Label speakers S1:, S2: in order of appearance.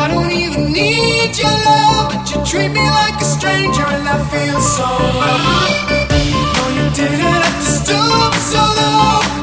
S1: I don't even need your love, but you treat me like a stranger, and I feel so. No, you didn't have to stoop so low.